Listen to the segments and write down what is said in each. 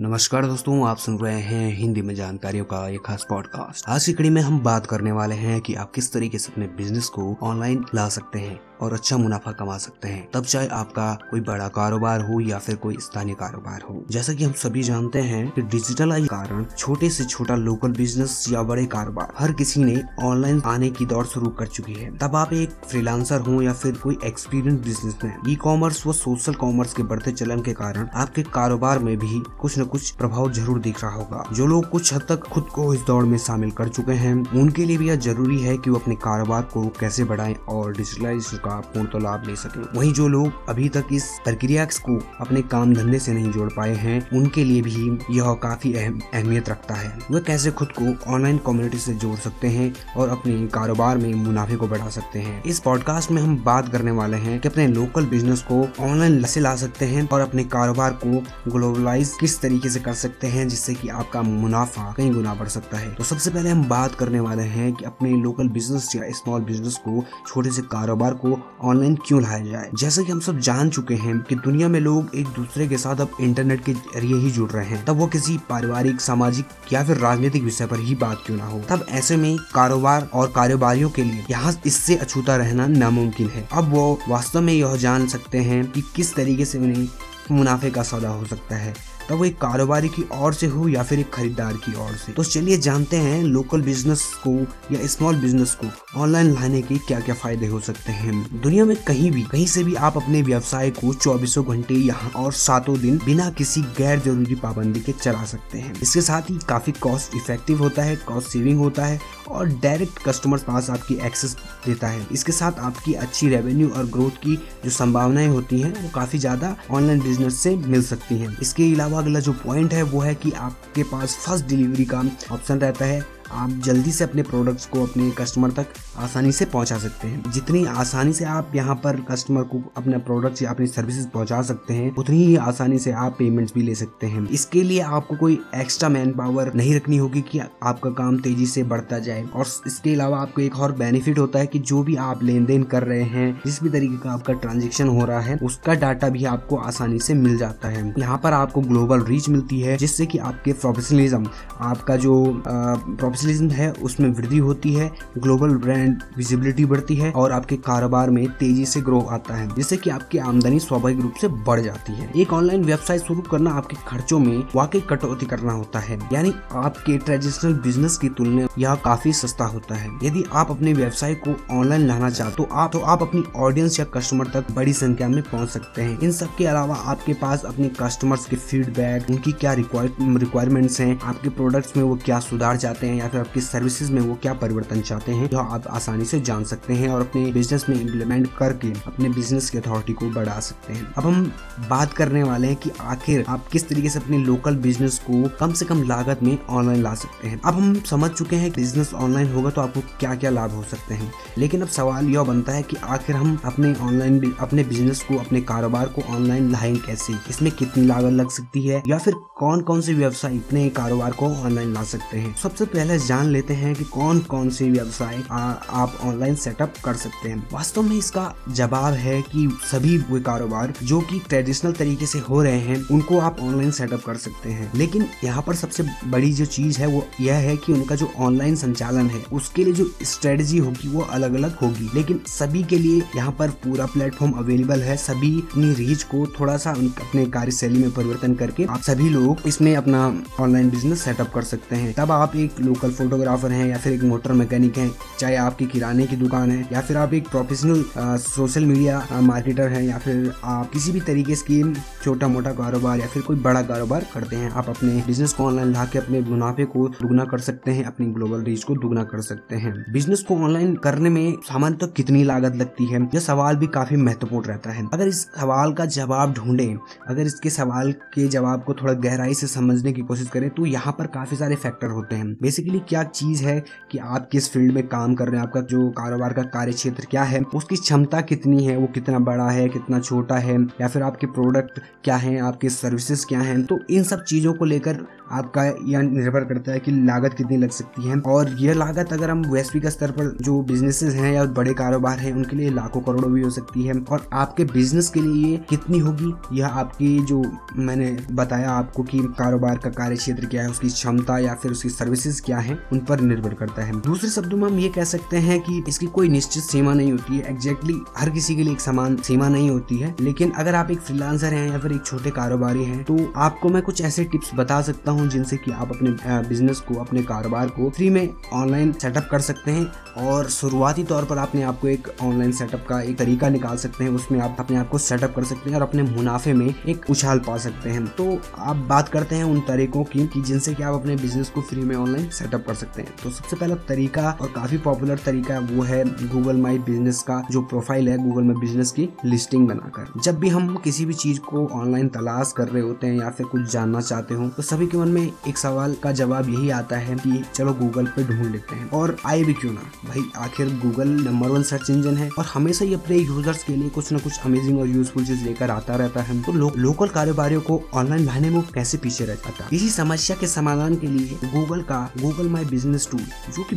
नमस्कार दोस्तों, आप सुन रहे हैं हिंदी में जानकारियों का एक खास पॉडकास्ट आज की कड़ी में हम बात करने वाले हैं कि आप किस तरीके से अपने बिज़नेस को ऑनलाइन ला सकते हैं और अच्छा मुनाफा कमा सकते हैं। तब चाहे आपका कोई बड़ा कारोबार हो या फिर कोई स्थानीय कारोबार हो। जैसा कि हम सभी जानते हैं कि डिजिटलाइज कारण छोटे से छोटा लोकल बिज़नेस या बड़े कारोबार, हर किसी ने ऑनलाइन आने की दौड़ शुरू कर चुकी है। तब आप एक फ्रीलांसर हो या फिर कोई एक्सपीरियंस बिजनेसमैन ई कॉमर्स व सोशल कॉमर्स के बढ़ते चलन के कारण आपके कारोबार में भी कुछ न कुछ प्रभाव ज़रूर दिख रहा होगा। जो लोग कुछ हद तक खुद को इस दौड़ में शामिल कर चुके हैं, उनके लिए भी यह ज़रूरी है कि वो अपने कारोबार को कैसे बढ़ाएँ और डिजिटलाइज का पूर्ण तो लाभ ले सके। वहीं जो लोग अभी तक इस प्रक्रिया को अपने काम धंधे से नहीं जोड़ पाए हैं, उनके लिए भी यह काफ़ी अहमियत रखता है। वे कैसे खुद को ऑनलाइन कम्युनिटी से जोड़ सकते हैं और अपने कारोबार में मुनाफे को बढ़ा सकते हैं। इस पॉडकास्ट में हम बात करने वाले हैं कि अपने लोकल बिज़नेस को ऑनलाइन ला सकते हैं और अपने कारोबार को ग्लोबलाइज किस तरीके से कर सकते हैं जिससे कि आपका मुनाफा कई गुना बढ़ सकता है। तो सबसे पहले हम बात करने वाले हैं कि अपने लोकल बिज़नेस या स्मॉल बिज़नेस को, छोटे से कारोबार को ऑनलाइन क्यों लाया जाए? जैसे कि हम सब जान चुके हैं कि दुनिया में लोग एक दूसरे के साथ अब इंटरनेट के ज़रिए ही जुड़ रहे हैं। तब वो किसी पारिवारिक, सामाजिक या फिर राजनीतिक विषय पर ही बात क्यों ना हो? तब ऐसे में कारोबार और कारोबारियों के लिए यहाँ इससे अछूता रहना नामुमकिन है। अब वो वास्तव में यह जान सकते हैं कि किस तरीके से उन्हें मुनाफे का सौदा हो सकता है। तब वो एक कारोबारी की ओर से हो या फिर एक खरीदार की ओर से। तो चलिए जानते हैं लोकल बिज़नेस को या स्मॉल बिज़नेस को ऑनलाइन लाने के क्या क्या फ़ायदे हो सकते हैं। दुनिया में कहीं भी, कहीं से भी आप अपने व्यवसाय को चौबीसों घंटे यहाँ और सातों दिन बिना किसी गैर ज़रूरी पाबंदी के चला सकते हैं। इसके साथ ही काफ़ी कॉस्ट इफ़ेक्टिव होता है कॉस्ट सेविंग होता है और डायरेक्ट कस्टमर पास आपकी एक्सेस देता है। इसके साथ आपकी अच्छी रेवेन्यू और ग्रोथ की जो संभावनाएँ होती हैं, वो काफ़ी ज़्यादा ऑनलाइन बिज़नेस से मिल सकती हैं। इसके अलावा अगला जो पॉइंट है, वो है कि आपके पास फ़र्स्ट डिलीवरी का ऑप्शन रहता है। आप जल्दी से अपने प्रोडक्ट्स को अपने कस्टमर तक आसानी से पहुँचा सकते हैं। जितनी आसानी से आप यहाँ पर कस्टमर को अपने प्रोडक्ट्स या अपनी सर्विसेज़ पहुँचा सकते हैं, उतनी ही आसानी से आप पेमेंट्स भी ले सकते हैं। इसके लिए आपको कोई एक्स्ट्रा मैन पावर नहीं रखनी होगी कि आपका काम तेज़ी से बढ़ता जाए। और इसके अलावा आपको एक और बेनिफिट होता है कि जो भी आप लेन देन कर रहे हैं, जिस भी तरीके का आपका ट्रांजेक्शन हो रहा है, उसका डाटा भी आपको आसानी से मिल जाता है। यहाँ पर आपको ग्लोबल रीच मिलती है, जिससे कि आपके प्रोफेशनलिज्म आपका जो प्रोफेशनलिज्म है, उसमें वृद्धि होती है ग्लोबल ब्रांड विजिबिलिटी बढ़ती है और आपके कारोबार में तेज़ी से ग्रो आता है, जिससे कि आपकी आमदनी स्वाभाविक रूप से बढ़ जाती है। एक ऑनलाइन व्यवसाय शुरू करना आपके खर्चों में वाकई कटौती करना होता है, यानी आपके ट्रेडिशनल बिज़नेस की तुलना यह काफ़ी सस्ता होता है। यदि आप अपने व्यवसाय को ऑनलाइन लाना चाहते तो आप तो आप अपनी ऑडियंस या कस्टमर तक बड़ी संख्या में पहुँच सकते हैं। इन सब के अलावा आपके पास अपने कस्टमर्स के फीडबैक उनकी क्या रिक्वायरमेंट्स हैं, आपके प्रोडक्ट्स में वो क्या सुधार चाहते हैं या फिर आपकी सर्विसेज़ में वो क्या परिवर्तन चाहते हैं जो आप आसानी से जान सकते हैं और अपने बिज़नेस में इम्प्लीमेंट करके अपने बिज़नेस की अथॉरिटी को बढ़ा सकते हैं। अब हम बात करने वाले हैं कि आखिर आप किस तरीके से अपने लोकल बिज़नेस को कम से कम लागत में ऑनलाइन ला सकते हैं। अब हम समझ चुके हैं बिज़नेस ऑनलाइन होगा तो आपको क्या क्या लाभ हो सकते हैं। लेकिन अब सवाल यह बनता है कि आखिर हम अपने ऑनलाइन अपने बिज़नेस को, अपने कारोबार को ऑनलाइन लाएँ कैसे? इसमें कितनी लागत लग सकती है? या फिर कौन कौन से व्यवसाय अपने कारोबार को ऑनलाइन ला सकते हैं? सबसे पहले जान लेते हैं कि कौन कौन से व्यवसाय आप ऑनलाइन सेटअप कर सकते हैं। वास्तव में इसका जवाब है कि सभी वो कारोबार जो कि ट्रेडिशनल तरीके से हो रहे हैं, उनको आप ऑनलाइन सेटअप कर सकते हैं। लेकिन यहाँ पर सबसे बड़ी जो चीज़ है, वो यह है कि उनका जो ऑनलाइन संचालन है, उसके लिए जो स्ट्रेटजी होगी, वो अलग अलग होगी। लेकिन सभी के लिए यहाँ पर पूरा प्लेटफॉर्म अवेलेबल है। सभी अपनी रीच को थोड़ा सा अपने कार्यशैली में परिवर्तन करके आप सभी लोग इसमें अपना ऑनलाइन बिज़नेस सेटअप कर सकते हैं। तब आप एक लोकल फोटोग्राफर हैं या फिर एक मोटर मैकेनिक हैं, चाहे आपकी किराने की दुकान है या फिर आप एक प्रोफेशनल सोशल मीडिया मार्केटर हैं या फिर आप किसी भी तरीके की छोटा मोटा कारोबार या फिर कोई बड़ा कारोबार करते हैं, आप अपने बिज़नेस को ऑनलाइन ला के अपने मुनाफे को दुगना कर सकते हैं, अपनी ग्लोबल रीच को दुगना कर सकते हैं। बिज़नेस को ऑनलाइन करने में सामान्य तो कितनी लागत लगती है? यह सवाल भी काफ़ी महत्वपूर्ण रहता है। अगर इस सवाल का जवाब ढूंढे, अगर इसके सवाल के जवाब को थोड़ा गहराई से समझने की कोशिश करें तो यहाँ पर काफ़ी सारे फैक्टर होते हैं। बेसिकली बेसिकली क्या चीज़ है कि आप किस फ़ील्ड में काम कर रहे हैं? आपका जो कारोबार का कार्य क्षेत्र क्या है? उसकी क्षमता कितनी है? वो कितना बड़ा है? कितना छोटा है? या फिर आपके प्रोडक्ट क्या है? आपके सर्विसेज़ क्या है? तो इन सब चीज़ों को लेकर आपका यह निर्भर करता है कि लागत कितनी लग सकती है। और यह लागत अगर हम वैश्विक स्तर पर जो बिजनेसेस हैं या बड़े कारोबार हैं, उनके लिए लाखों करोड़ों भी हो सकती है। और आपके बिज़नेस के लिए कितनी होगी? यह आपकी जो मैंने बताया आपको कि कारोबार का कार्य क्षेत्र क्या है, उसकी क्षमता या फिर उसकी सर्विसेज़ क्या है, उन पर निर्भर करता है। दूसरे शब्दों में हम ये कह सकते हैं कि इसकी कोई निश्चित सीमा नहीं होती है। एग्जैक्टली exactly, हर किसी के लिए एक समान सीमा नहीं होती है। लेकिन अगर आप एक फ्रीलांसर हैं या फिर एक छोटे कारोबारी हैं तो आपको मैं कुछ ऐसे टिप्स बता सकता हूँ जिनसे कि आप अपने बिज़नेस को, अपने कारोबार को फ्री में ऑनलाइन सेटअप कर सकते हैं। और शुरुआती तौर पर आपने आपको एक ऑनलाइन सेटअप का एक तरीका निकाल सकते हैं। उसमें आप अपने आप को सेटअप कर सकते हैं और अपने मुनाफे में एक उछाल पा सकते हैं। तो आप बात करते हैं उन तरीकों की जिनसे कि आप अपने बिज़नेस को फ्री में ऑनलाइन सेटअप कर सकते हैं। तो सबसे पहला तरीका और काफ़ी पॉपुलर तरीका वो है गूगल माई बिज़नेस का जो प्रोफ़ाइल है गूगल में बिज़नेस की लिस्टिंग बनाकर। जब भी हम किसी भी चीज़ को ऑनलाइन तलाश कर रहे होते हैं या फिर कुछ जानना चाहते हो तो सभी के मन में एक सवाल का जवाब यही आता है कि चलो गूगल पे ढूंढ लेते हैं। और आए भी क्यों ना? भाई आखिर Google number one search engine है और हमेशा ही अपने यूज़र्स के लिए कुछ ना कुछ अमेजिंग और यूजफुल चीज़ लेकर आता रहता है। तो लो, लोकल कारोबारियों को ऑनलाइन लाने में कैसे पीछे रह जाता इसी समस्या के समाधान के लिए गूगल का गूगल माई बिज़नेस टूल जो की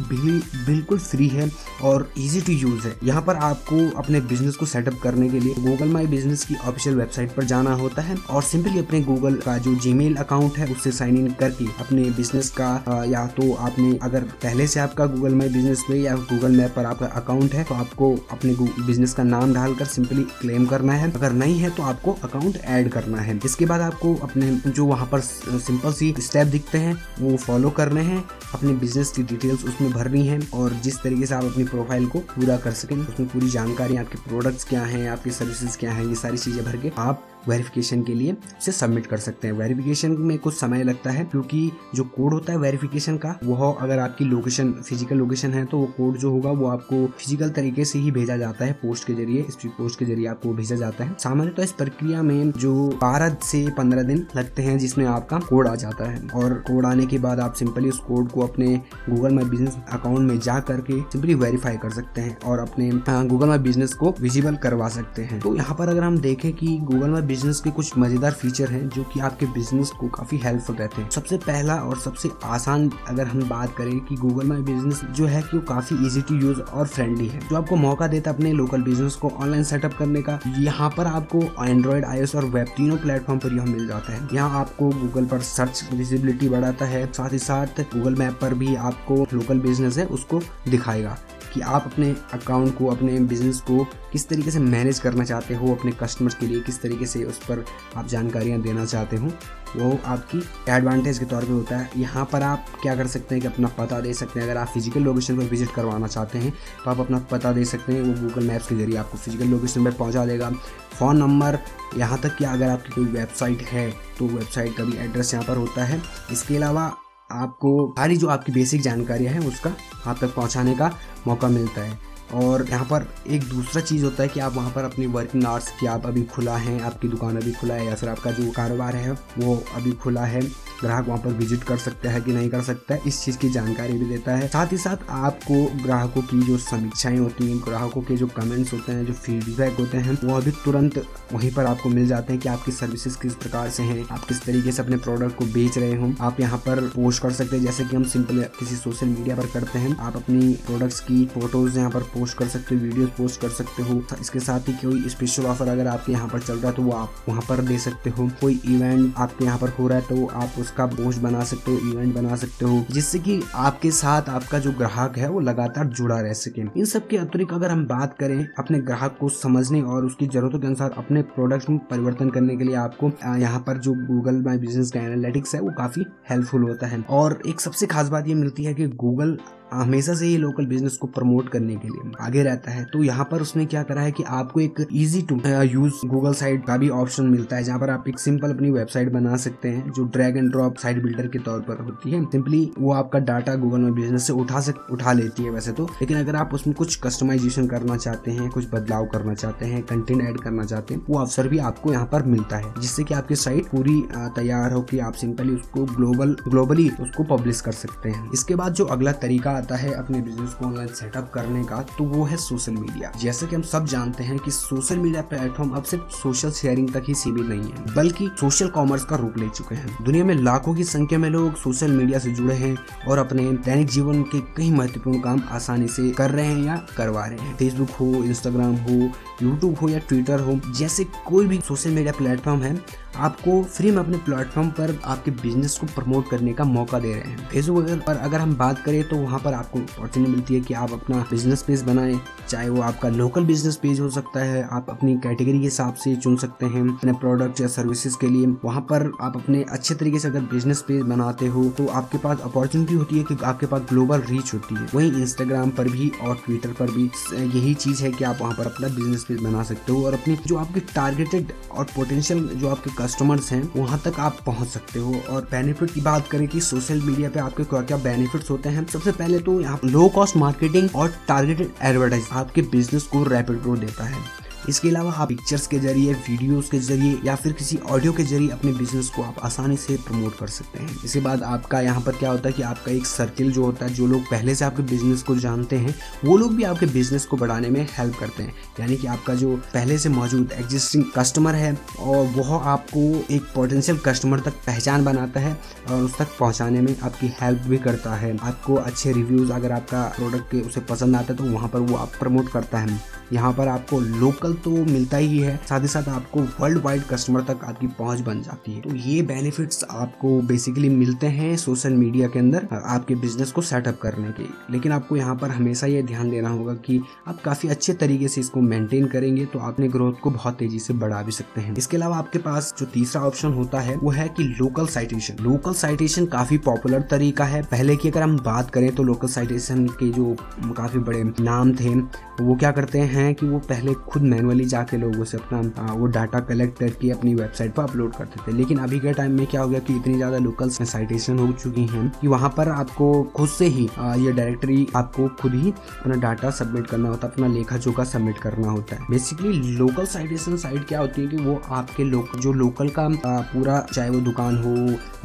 बिल्कुल फ्री है और इजी टू यूज़ है। यहाँ पर आपको अपने बिज़नेस को सेटअप करने के लिए गूगल माई बिज़नेस की ऑफिशियल वेबसाइट पर जाना होता है और सिंपली अपने गूगल का जो जीमेल अकाउंट है, उससे साइन इन करके अपने बिज़नेस का या तो आपने अगर पहले से आपका गूगल माई बिज़नेस में या गूगल मैप पर आपका अकाउंट है तो आपको अपने बिज़नेस का नाम डालकर सिंपली क्लेम करना है। अगर नहीं है तो आपको अकाउंट ऐड करना है। इसके बाद आपको अपने जो वहाँ पर सिंपल सी स्टेप दिखते हैं, वो फॉलो करने हैं। अपने बिज़नेस की डिटेल्स उसमें भरनी है और जिस तरीके से आप अपनी प्रोफ़ाइल को पूरा कर सकें, उसमें पूरी जानकारी, आपके प्रोडक्ट्स क्या हैं, आपकी सर्विसेज़ क्या हैं, ये सारी चीज़ें भर के आप वेरिफिकेशन के लिए उसे सबमिट कर सकते हैं। वेरिफिकेशन में कुछ समय लगता है, क्योंकि जो कोड होता है वेरिफिकेशन का वो अगर आपकी लोकेशन फ़िज़िकल लोकेशन है तो वो कोड जो होगा, वो आपको फ़िज़िकल तरीके से ही भेजा जाता है पोस्ट के ज़रिए स्पीड पोस्ट के ज़रिए आपको भेजा जाता है। सामान्य तो इस प्रक्रिया में जो बारह से पंद्रह दिन लगते हैं, जिसमें आपका कोड आ जाता है। और कोड आने के बाद आप सिंपली उस कोड को अपने गूगल माई बिज़नेस अकाउंट में जा करके सिंपली वेरीफाई कर सकते हैं और अपने गूगल माई बिज़नेस को विजिबल करवा सकते हैं। तो यहाँ पर अगर हम देखें कि गूगल माई बिज़नेस के कुछ मज़ेदार फीचर हैं जो कि आपके बिज़नेस को काफ़ी हेल्पफुल रहते हैं। सबसे पहला और सबसे आसान अगर हम बात करें कि गूगल माई बिज़नेस जो है कि वो काफ़ी इजी टू यूज़ और फ्रेंडली है। जो आपको मौका देता है अपने लोकल बिज़नेस को ऑनलाइन सेटअप करने का, यहाँ पर आपको एंड्रॉइड आईएस और वेब तीनों प्लेटफॉर्म पर यह मिल जाता है। यहाँ आपको गूगल पर सर्च विजिबिलिटी बढ़ाता है, साथ ही साथ गूगल मैप पर भी आपको लोकल बिज़नेस है, उसको दिखाएगा। कि आप अपने अकाउंट को, अपने बिज़नेस को किस तरीके से मैनेज करना चाहते हो, अपने कस्टमर्स के लिए किस तरीके से उस पर आप जानकारियाँ देना चाहते हो, वो आपकी एडवांटेज के तौर पे होता है। यहाँ पर आप क्या कर सकते हैं कि अपना पता दे सकते हैं। अगर आप फ़िज़िकल लोकेशन पर विज़िट करवाना चाहते हैं तो आप अपना पता दे सकते हैं। वो गूगल मैप्स के ज़रिए आपको फ़िज़िकल लोकेशन पर पहुँचा देगा। फ़ोन नंबर यहाँ तक कि अगर आपकी कोई वेबसाइट है तो वेबसाइट का भी एड्रेस यहाँ पर होता है। इसके अलावा आपको सारी जो आपकी बेसिक जानकारियाँ हैं उसका आप तक पहुँचाने का मौका मिलता है। और यहाँ पर एक दूसरा चीज़ होता है कि आप वहाँ पर अपनी वर्किंग आवर्स कि आप अभी खुला है, आपकी दुकान अभी खुला है या फिर आपका जो कारोबार है वो अभी खुला है। ग्राहक वहाँ पर विज़िट कर सकता है कि नहीं कर सकता है, इस चीज़ की जानकारी भी देता है। साथ ही साथ आपको ग्राहकों की जो समीक्षाएँ होती हैं, ग्राहकों के जो कमेंट्स होते हैं, जो फीडबैक होते हैं, वो अभी तुरंत वहीं पर आपको मिल जाते हैं कि आपकी सर्विसेज़ किस प्रकार से हैं, आप किस तरीके से अपने प्रोडक्ट को बेच रहे हो। आप यहाँ पर पोस्ट कर सकते हैं, जैसे कि हम सिंपल किसी सोशल मीडिया पर करते हैं, आप अपनी प्रोडक्ट्स की फ़ोटोज़ यहाँ पर पोस्ट कर सकते हो वीडियो पोस्ट कर सकते हो। इसके साथ ही कोई स्पेशल ऑफ़र अगर आपके यहाँ पर चल रहा है तो वो आप वहाँ पर दे सकते हो। कोई इवेंट आपके यहाँ पर हो रहा है तो आप उस उसका पोस्ट बना सकते हो इवेंट बना सकते हो, जिससे कि आपके साथ आपका जो ग्राहक है वो लगातार जुड़ा रह सके। इन सब के अतिरिक्त अगर हम बात करें अपने ग्राहक को समझने और उसकी जरूरतों के अनुसार अपने प्रोडक्ट में परिवर्तन करने के लिए आपको यहाँ पर जो गूगल माई बिज़नेस का एनालिटिक्स है वो काफ़ी हेल्पफुल होता है। और एक सबसे खास बात ये मिलती है कि गूगल हमेशा से ही लोकल बिज़नेस को प्रमोट करने के लिए आगे रहता है। तो यहाँ पर उसने क्या करा है कि आपको एक easy to use Google site का भी ऑप्शन मिलता है, जहाँ पर आप एक सिंपल अपनी वेबसाइट बना सकते हैं, जो drag and drop site builder के तौर पर होती है। सिंपली वो आपका डाटा गूगल में बिज़नेस से उठा सक, उठा लेती है वैसे तो। लेकिन अगर आप उसमें कुछ कस्टमाइजेशन करना चाहते हैं, कुछ बदलाव करना चाहते हैं कंटेंट ऐड करना चाहते हैं, वो अवसर भी आपको यहाँ पर मिलता है, जिससे कि आपकी साइट पूरी तैयार हो कि आप सिंपली उसको ग्लोबल ग्लोबली उसको पब्लिश कर सकते हैं। इसके बाद जो अगला तरीका आता है अपने बिज़नेस को ऑनलाइन सेटअप करने का तो वो है सोशल मीडिया जैसे कि हम सब जानते हैं कि सोशल मीडिया प्लेटफॉर्म अब सिर्फ़ सोशल शेयरिंग तक ही सीमित नहीं है, बल्कि सोशल कॉमर्स का रूप ले चुके हैं। दुनिया में लाखों की संख्या में लोग सोशल मीडिया से जुड़े हैं और अपने दैनिक जीवन के कई महत्वपूर्ण काम आसानी से कर रहे हैं या करवा रहे हैं। फेसबुक हो इंस्टाग्राम हो यूट्यूब हो या ट्विटर हो, जैसे कोई भी सोशल मीडिया प्लेटफॉर्म है, आपको फ्री में अपने प्लेटफॉर्म पर आपके बिज़नेस को प्रमोट करने का मौका दे रहे हैं। फेसबुक पर अगर हम बात करें तो वहाँ पर आपको अपॉर्चुनिटी मिलती है कि आप अपना बिज़नेस पेज बनाएँ, चाहे वो आपका लोकल बिज़नेस पेज हो सकता है, आप अपनी कैटेगरी के हिसाब से चुन सकते हैं, अपने प्रोडक्ट या सर्विसेज़ के लिए। वहाँ पर आप अपने अच्छे तरीके से अगर बिज़नेस पेज बनाते हो तो आपके पास अपॉर्चुनिटी होती है कि आपके पास ग्लोबल रीच होती है। वहीं इंस्टाग्राम पर भी और ट्विटर पर भी यही चीज़ है कि आप वहाँ पर अपना बिज़नेस पेज बना सकते हो और अपनी जो आपके टारगेटेड और पोटेंशियल जो आपके कस्टमर्स हैं, वहाँ तक आप पहुँच सकते हो। और बेनिफिट की बात करें कि सोशल मीडिया पे आपके क्या क्या बेनिफिट्स होते हैं, सबसे पहले तो यहाँ लो कॉस्ट मार्केटिंग और टारगेटेड एडवर्टाइज आपके बिज़नेस को रैपिड ग्रोथ देता है। इसके अलावा आप पिक्चर्स के ज़रिए वीडियोस के ज़रिए या फिर किसी ऑडियो के ज़रिए अपने बिज़नेस को आप आसानी से प्रमोट कर सकते हैं। इसके बाद आपका यहाँ पर क्या होता है कि आपका एक सर्किल जो होता है, जो लोग पहले से आपके बिज़नेस को जानते हैं, वो लोग भी आपके बिज़नेस को बढ़ाने में हेल्प करते हैं। यानी कि आपका जो पहले से मौजूद एग्जिस्टिंग कस्टमर है, और वह आपको एक पोटेंशियल कस्टमर तक पहचान बनाता है और उस तक पहुँचाने में आपकी हेल्प भी करता है। आपको अच्छे रिव्यूज़ अगर आपका प्रोडक्ट उसे पसंद आता है तो वहाँ पर वो आप प्रमोट करता है। यहाँ पर आपको लोकल तो मिलता ही है। साथ ही साथ आपको वर्ल्ड वाइड कस्टमर तक आपकी पहुँच बन जाती है। तो ये बेनिफिट्स आपको बेसिकली मिलते हैं सोशल मीडिया के अंदर, आपके बिज़नेस को सेटअप करने के। लेकिन आपको यहाँ पर हमेशा ये ध्यान देना होगा कि आप काफ़ी अच्छे तरीके से इसको मेंटेन करेंगे तो अपने ग्रोथ को बहुत तेज़ी से बढ़ा भी सकते हैं। इसके अलावा आपके पास जो तीसरा ऑप्शन होता है, वो है कि लोकल साइटेशन लोकल साइटेशन काफ़ी पॉपुलर तरीका है। पहले की अगर हम बात करें तो लोकल साइटेशन के जो काफ़ी बड़े नाम थे, वो क्या करते हैं कि वो पहले खुद मैनुअली जाके लोगों से अपना वो डाटा कलेक्ट करके अपनी वेबसाइट पर अपलोड करते थे। लेकिन अभी के टाइम में क्या हो गया कि इतनी ज़्यादा लोकल साइटेशन हो चुकी हैं कि वहाँ पर आपको खुद से ही ये डायरेक्टरी आपको खुद ही अपना डाटा सबमिट करना होता है, अपना लेखा जोखा सबमिट करना होता है। बेसिकली लोकल साइटेशन साइट क्या होती है कि वो आपके लोक, जो लोकल का पूरा, चाहे वो दुकान हो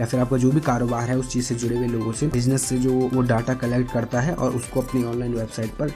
या फिर आपका जो भी कारोबार है, उस चीज़ से जुड़े हुए लोगों से बिज़नेस से जो वो डाटा कलेक्ट करता है और उसको अपनी ऑनलाइन वेबसाइट पर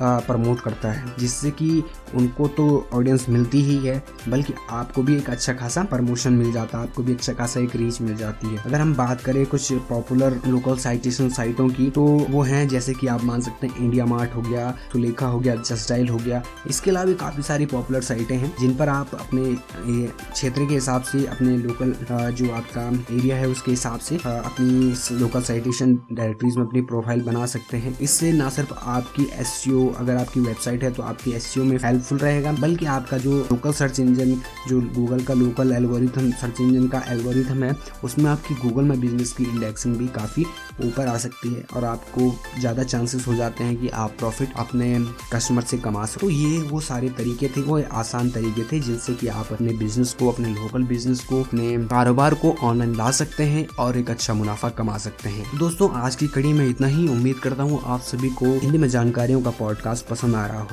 प्रमोट करता है, जिससे कि उनको तो ऑडियंस मिलती ही है, बल्कि आपको भी एक अच्छा खासा प्रमोशन मिल जाता है, आपको भी अच्छा खासा एक रीच मिल जाती है। अगर हम बात करें कुछ पॉपुलर लोकल साइटेशन साइटों की तो वो हैं, जैसे कि आप मान सकते हैं इंडिया मार्ट हो गया सुलेखा हो गया जस्टाइल हो गया। इसके अलावा भी काफ़ी सारी पॉपुलर साइटें हैं, जिन पर आप अपने क्षेत्र के हिसाब से, अपने लोकल जो आपका एरिया है, उसके हिसाब से अपनी लोकल साइटेशन डायरेक्टरीज में अपनी प्रोफ़ाइल बना सकते हैं। इससे ना सिर्फ़ आपकी एस अगर आपकी वेबसाइट है तो आपकी एस में हेल्पफुल रहेगा। बल्कि आपका जो लोकल सर्च इंजन जो गूगल का लोकल एल्गोरिथम सर्च इंजन का एल्गोरिथम है, उसमें आपकी गूगल में बिज़नेस की इंडेक्सिंग भी काफ़ी ऊपर आ सकती है और आपको ज़्यादा चांसेस हो जाते हैं कि आप प्रॉफिट अपने कस्टमर से कमा सको। तो ये वो सारे तरीके थे, वो आसान तरीके थे जिनसे कि आप अपने बिज़नेस को, अपने लोकल बिज़नेस को, अपने कारोबार को ऑनलाइन ला सकते हैं और एक अच्छा मुनाफा कमा सकते हैं। दोस्तों, आज की कड़ी में इतना ही। उम्मीद करता हूँ आप सभी को हिंदी में जानकारियों का पॉडकास्ट पसंद आ रहा हो।